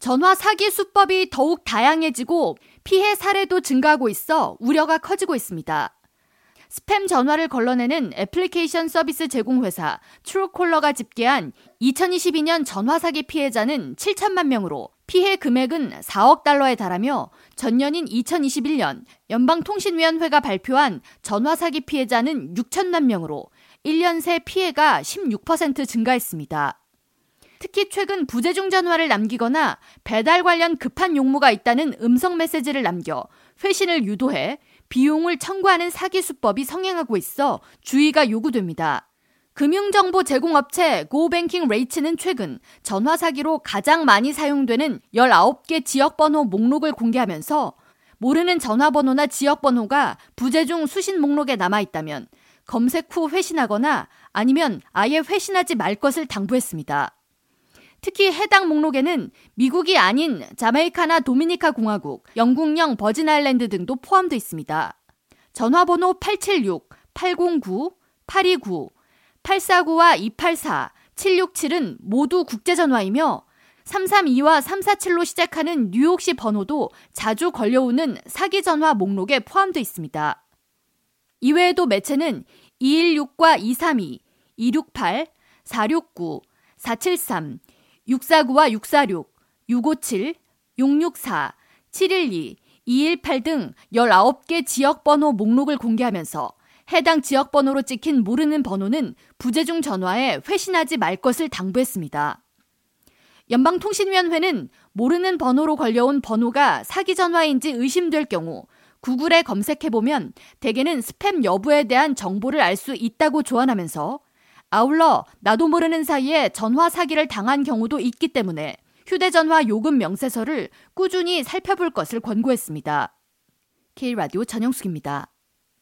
전화 사기 수법이 더욱 다양해지고 피해 사례도 증가하고 있어 우려가 커지고 있습니다. 스팸 전화를 걸러내는 애플리케이션 서비스 제공 회사 트루콜러가 집계한 2022년 전화 사기 피해자는 7천만 명으로 피해 금액은 4억 달러에 달하며 전년인 2021년 연방통신위원회가 발표한 전화 사기 피해자는 6천만 명으로 1년 새 피해가 16% 증가했습니다. 특히 최근 부재중 전화를 남기거나 배달 관련 급한 용무가 있다는 음성 메시지를 남겨 회신을 유도해 비용을 청구하는 사기 수법이 성행하고 있어 주의가 요구됩니다. 금융정보 제공업체 고뱅킹 레이츠는 최근 전화 사기로 가장 많이 사용되는 19개 지역번호 목록을 공개하면서 모르는 전화번호나 지역번호가 부재중 수신 목록에 남아있다면 검색 후 회신하거나 아니면 아예 회신하지 말 것을 당부했습니다. 특히 해당 목록에는 미국이 아닌 자메이카나 도미니카 공화국, 영국령 버진 아일랜드 등도 포함되어 있습니다. 전화번호 876-809-829, 849와 284, 767은 모두 국제전화이며 332와 347로 시작하는 뉴욕시 번호도 자주 걸려오는 사기 전화 목록에 포함되어 있습니다. 이외에도 매체는 216과 232, 268, 469, 473, 649와 646, 657, 664, 712, 218 등 19개 지역 번호 목록을 공개하면서 해당 지역 번호로 찍힌 모르는 번호는 부재중 전화에 회신하지 말 것을 당부했습니다. 연방통신위원회는 모르는 번호로 걸려온 번호가 사기 전화인지 의심될 경우 구글에 검색해보면 대개는 스팸 여부에 대한 정보를 알 수 있다고 조언하면서 아울러 나도 모르는 사이에 전화 사기를 당한 경우도 있기 때문에 휴대전화 요금 명세서를 꾸준히 살펴볼 것을 권고했습니다. K라디오 전영숙입니다.